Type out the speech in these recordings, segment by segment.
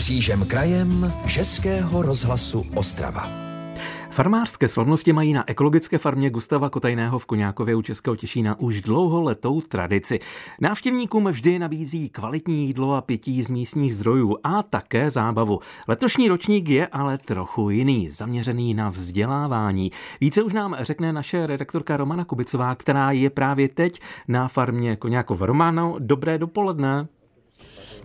Křížem krajem Českého rozhlasu Ostrava. Farmářské slavnosti mají na ekologické farmě Gustava Kotajného v Koňákově u Českého Těšína už dlouholetou tradici. Návštěvníkům vždy nabízí kvalitní jídlo a pití z místních zdrojů a také zábavu. Letošní ročník je ale trochu jiný, zaměřený na vzdělávání. Více už nám řekne naše redaktorka Romana Kubicová, která je právě teď na farmě Koňákov. Romano, dobré dopoledne.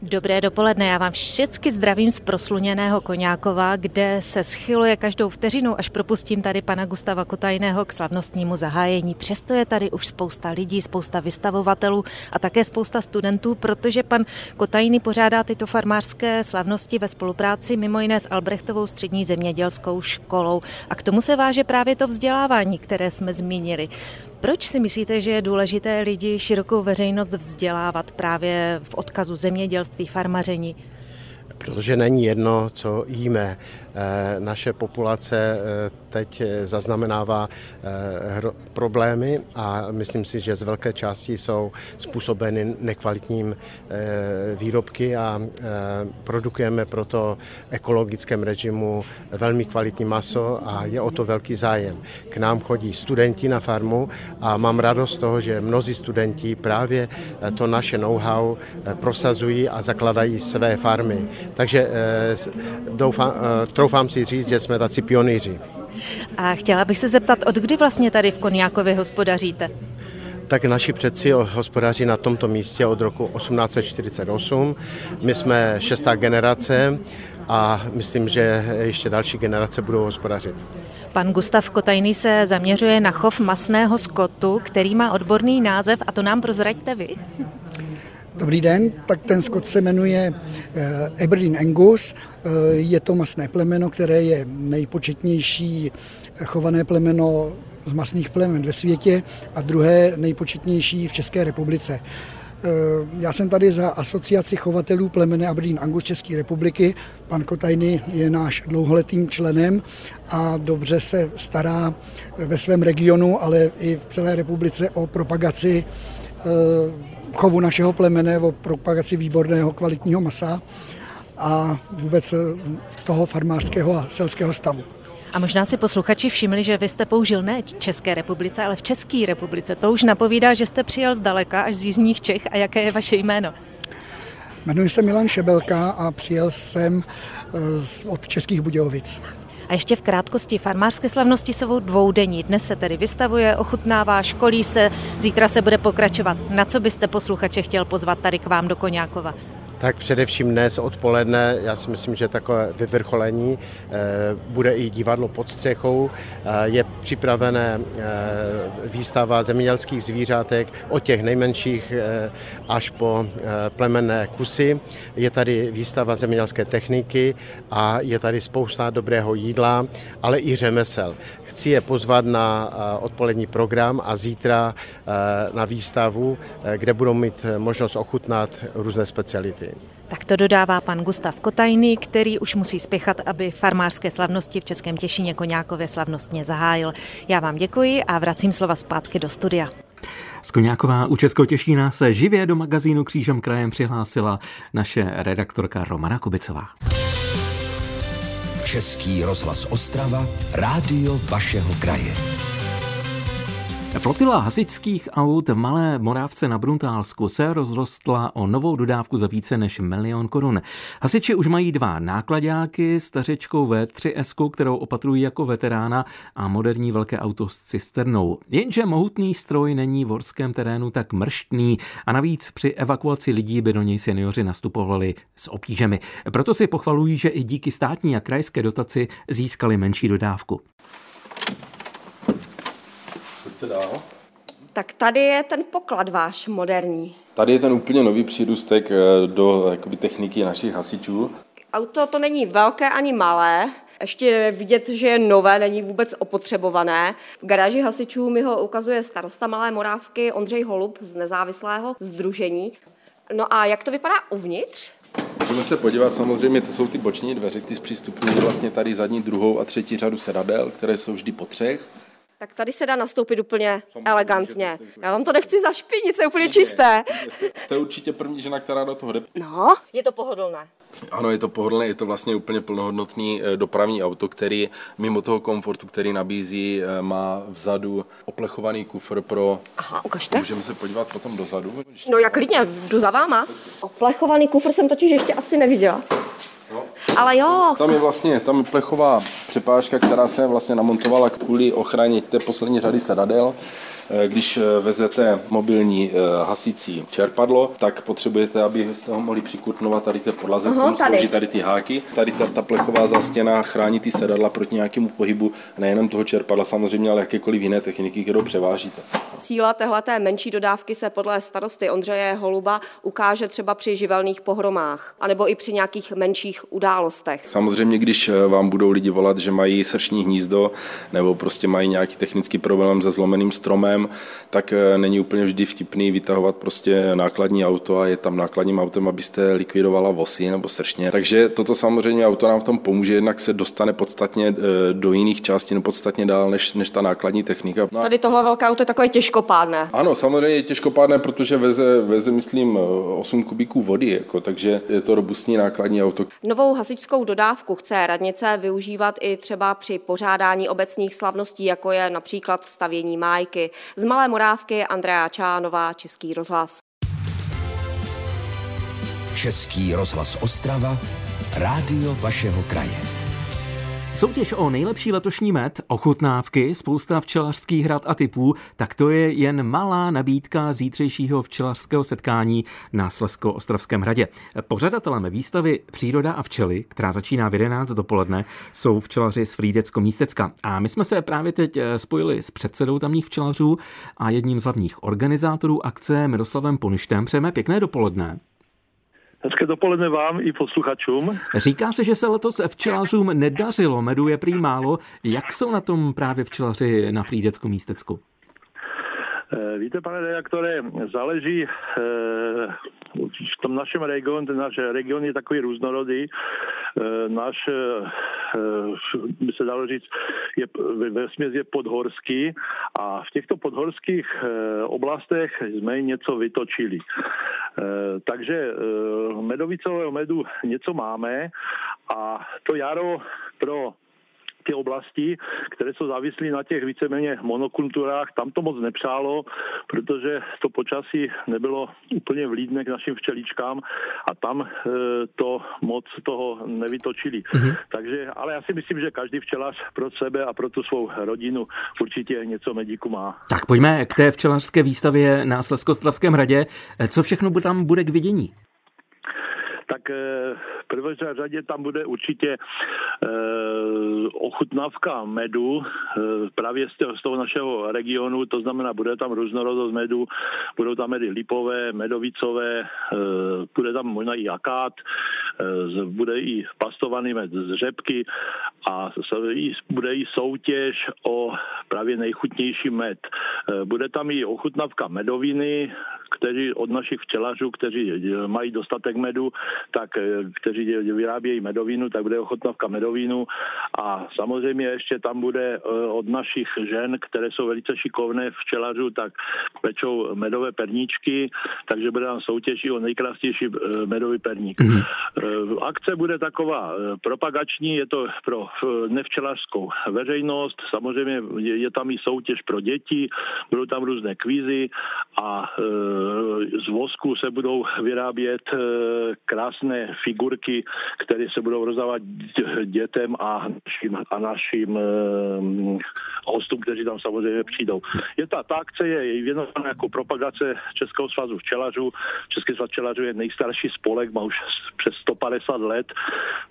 Dobré dopoledne, já vám všechny zdravím z prosluněného Koňákova, kde se schyluje každou vteřinu, až propustím tady pana Gustava Kotajného k slavnostnímu zahájení. Přesto je tady už spousta lidí, spousta vystavovatelů a také spousta studentů, protože pan Kotajný pořádá tyto farmářské slavnosti ve spolupráci mimo jiné s Albrechtovou střední zemědělskou školou. A k tomu se váže právě to vzdělávání, které jsme zmínili. Proč si myslíte, že je důležité lidi, širokou veřejnost vzdělávat právě v odkazu zemědělství, farmaření? Protože není jedno, co jíme. Eh, naše populace eh, teď zaznamenává eh, problémy a myslím si, že z velké části jsou způsobeny nekvalitním výrobky a produkujeme proto ekologickém režimu velmi kvalitní maso a je o to velký zájem. K nám chodí studenti na farmu a mám radost z toho, že mnozí studenti právě to naše know-how prosazují a zakladají své farmy. Takže doufám, si říct, že jsme taci pionýři. A chtěla bych se zeptat, od kdy vlastně tady v Koniákově hospodaříte? Tak naši předci hospodaří na tomto místě od roku 1848. My jsme šestá generace a myslím, že ještě další generace budou hospodařit. Pan Gustav Kotajný se zaměřuje na chov masného skotu, který má odborný název a to nám prozraďte vy. Dobrý den, tak ten skot se jmenuje eh, Aberdeen Angus. Eh, je to masné plemeno, které je nejpočetnější chované plemeno z masných plemen ve světě a druhé nejpočetnější v České republice. Eh, já jsem tady za asociaci chovatelů plemene Aberdeen Angus České republiky. Pan Kotajny je náš dlouholetým členem a dobře se stará ve svém regionu, ale i v celé republice o propagaci chovu našeho plemene, o propagaci výborného kvalitního masa a vůbec eh, toho farmářského a selského stavu. A možná si posluchači všimli, že vy jste použil ne České republice, ale v České republice. To už napovídá, že jste přijel zdaleka až z jižních Čech. A jaké je vaše jméno? Jmenuji se Milan Šebelka a přijel jsem eh, od Českých Budějovic. A ještě v krátkosti, farmářské slavnosti jsou dvoudenní. Dnes se tedy vystavuje, ochutnává, školí se, zítra se bude pokračovat. Na co byste posluchače chtěl pozvat tady k vám do Koňákova? Tak především dnes odpoledne, já si myslím, že takové vyvrcholení eh, bude i divadlo pod střechou. Eh, je připravené eh, výstava zemědělských zvířátek od těch nejmenších až po plemenné kusy. Je tady výstava zemědělské techniky a je tady spousta dobrého jídla, ale i řemesel. Chci je pozvat na odpolední program a zítra na výstavu, kde budou mít možnost ochutnat různé speciality. Tak to dodává pan Gustav Kotajný, který už musí spěchat, aby farmářské slavnosti v Českém Těšíně Koňákově slavnostně zahájil. Já vám děkuji a vracím slova zpátky do studia. Z Koňáková u Českého Těšína se živě do magazínu Křížem krajem přihlásila naše redaktorka Romana Kubicová. Český rozhlas Ostrava, rádio vašeho kraje. Flotila hasičských aut v Malé Morávce na Bruntálsku se rozrostla o novou dodávku za více než milion korun. Hasiči už mají dva nákladáky, stařečkou V3S, kterou opatrují jako veterána a moderní velké auto s cisternou. Jenže mohutný stroj není v horském terénu tak mrštný a navíc při evakuaci lidí by do něj seniori nastupovali s obtížemi. Proto si pochvalují, že i díky státní a krajské dotaci získali menší dodávku dál. Tak tady je ten poklad váš moderní. Tady je ten úplně nový přírůstek eh, do jakoby, techniky našich hasičů. Auto to není velké ani malé, ještě vidět, že je nové, není vůbec opotřebované. V garáži hasičů mi ho ukazuje starosta Malé Morávky Ondřej Holub z nezávislého združení. No a jak to vypadá uvnitř? Můžeme se podívat, samozřejmě to jsou ty boční dveře, ty zpřístupňují vlastně tady zadní, druhou a třetí řadu sedadel, které jsou vždy po třech. Tak tady se dá nastoupit úplně Samozřejmě, elegantně. Já vám to nechci zašpinit, je úplně čisté. Jste určitě první žena, která do toho jde. No, je to pohodlné. Ano, je to pohodlné, je to vlastně úplně plnohodnotný eh, dopravní auto, který mimo toho komfortu, který nabízí, eh, má vzadu oplechovaný kufr pro... Aha, ukažte. Můžeme se podívat potom dozadu. No jak klidně, jdu za váma. Oplechovaný kufr jsem totiž ještě asi neviděla. Ale jo, Tam je vlastně tam je plechová přepážka, která se vlastně namontovala kvůli ochraně té poslední řady sedadel. Eh, Když eh, vezete mobilní eh, hasící čerpadlo, tak potřebujete, abyste ho mohli přikutnovat tady té podlaze, tomu tady. slouží tady ty háky. Tady ta, ta plechová zastěna chrání ty sedadla proti nějakému pohybu nejenom toho čerpadla samozřejmě, ale jakékoliv jiné techniky, kterou převážíte. Síla téhleté menší dodávky se podle starosty Ondřeje Holuba ukáže třeba při živelných pohromách, anebo i při nějakých menších událostech. Samozřejmě, když vám budou lidi volat, že mají srční hnízdo nebo prostě mají nějaký technický problém se zlomeným stromem, tak eh, není úplně vždy vtipný vytahovat prostě nákladní auto a je tam nákladním autem, abyste likvidovala vosy nebo sršně. Takže toto samozřejmě auto nám v tom pomůže, jednak se dostane podstatně eh, do jiných částí, no podstatně dál než, než ta nákladní technika. No a- Tady tohle velké auto je takové těžkopádné. ano, samozřejmě je těžkopádné, protože veze, veze myslím, 8 kubíků vody, jako, takže je to robustní nákladní auto. Novou hasičskou dodávku chce radnice využívat i třeba při pořádání obecních slavností, jako je například stavění májky. Z Malé Morávky Andrea Čánová, Český rozhlas. Český rozhlas Ostrava, rádio vašeho kraje. Soutěž o nejlepší letošní med, ochutnávky, spousta včelařských hrad a typů, tak to je jen malá nabídka zítřejšího včelařského setkání na Slesko-Ostravském hradě. Pořadatelem výstavy Příroda a včely, která začíná v 11 dopoledne, jsou včelaři z Frýdecko-Místecka. A my jsme se právě teď eh, spojili s předsedou tamních včelařů a jedním z hlavních organizátorů akce Miroslavem Poništem. Přejeme pěkné dopoledne. Hezké dopoledne vám i posluchačům. Říká se, že se letos včelařům nedařilo, medu je prý málo. Jak jsou na tom právě včelaři na Frýdecku místecku? Eh, Víte, pane redaktore, záleží eh, v tom našem regionu, ten náš region je takový různorodý. Eh, Náš, by se dalo říct, je, ve směs je podhorský a v těchto podhorských oblastech jsme něco vytočili. Takže medovicového medu něco máme a to jaro pro ty oblasti, které jsou závislí na těch víceméně monokulturách, tam to moc nepřálo, protože to počasí nebylo úplně vlídné k našim včeličkám a tam e, to moc toho nevytočili. Mm-hmm. Takže, ale já si myslím, že každý včelař pro sebe a pro tu svou rodinu určitě něco medíku má. Tak pojďme k té včelařské výstavě na Sleskostravském hradě. Co všechno tam bude k vidění? tak eh, prvé řadě tam bude určitě eh, ochutnávka medu eh, právě z toho, z toho našeho regionu, to znamená, bude tam různorodost medu, budou tam medy lipové, medovicové, eh, bude tam možná i akát, z- bude i pastovaný med z řepky a bude i soutěž o právě nejchutnější med. Eh, Bude tam i ochutnávka medoviny, kteří od našich včelařů, kteří mají dostatek medu, tak eh, kteří vyrábějí medovinu, tak bude ochutnávka medovinu a samozřejmě ještě tam bude eh, od našich žen, které jsou velice šikovné včelařů, tak pečou medové perníčky, takže bude tam soutěž o nejkrásnější eh, medový perník. Eh, Akce bude taková propagační, je to pro nevčelařskou veřejnost, samozřejmě je, tam i soutěž pro děti, budou tam různé kvízy a e, z vosku se budou vyrábět e, krásné figurky, které se budou rozdávat dě- dětem a našim, a našim e, hostům, kteří tam samozřejmě přijdou. Je ta, ta akce je věnovaná jako propagace Českého svazu včelařů. Český svaz včelařů je nejstarší spolek, má už přes 150 let,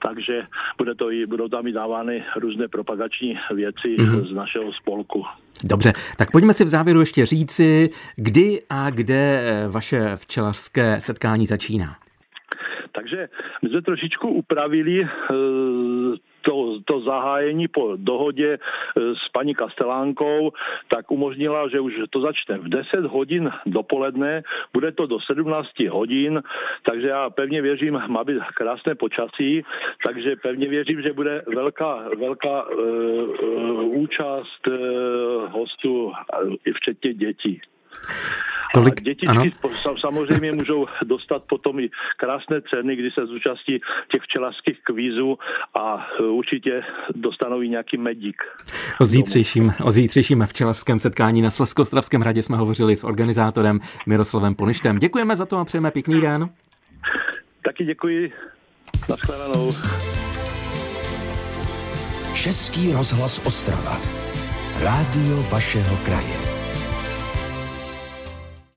takže bude to i, budou tam i dávány různé propagační věci mm-hmm. z našeho spolku. Dobře, tak pojďme si v závěru ještě říci, kdy a kde eh, vaše včelařské setkání začíná. Takže my jsme trošičku upravili eh, to, to zahájení po dohodě eh, s paní Kastelánkou, tak umožnila, že už to začne v 10 hodin dopoledne, bude to do 17 hodin, takže já pevně věřím, má být krásné počasí, takže pevně věřím, že bude velká, velká uh, účast uh, hostů, i včetně dětí. Tolik, a dětičky ano. samozřejmě můžou dostat potom i krásné ceny, kdy se zúčastí těch včelařských kvízů a e, určitě dostanou i nějaký medík. O zítřejším, o zítřejším včelařském setkání na Sleskostravském hradě jsme hovořili s organizátorem Miroslavem Poništem. Děkujeme za to a přejeme pěkný den. Taky děkuji. Naschledanou. Český rozhlas Ostrava. Rádio vašeho kraje.